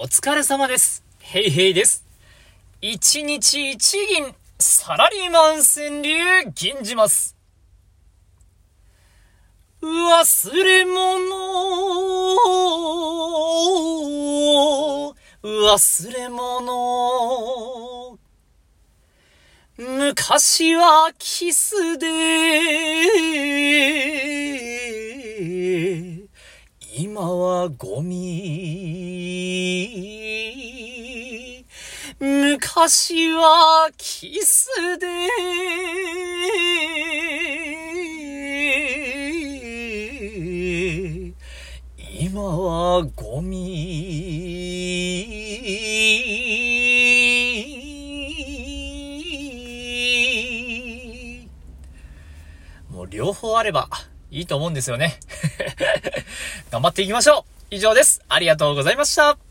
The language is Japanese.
お疲れ様です。ヘイヘイです。一日一銀、サラリーマン川柳、銀じます。忘れ物、忘れ物。昔はキスで、今はゴミ。昔はキスで、今はゴミ。もう両方あればいいと思うんですよね。頑張っていきましょう以上です。ありがとうございました。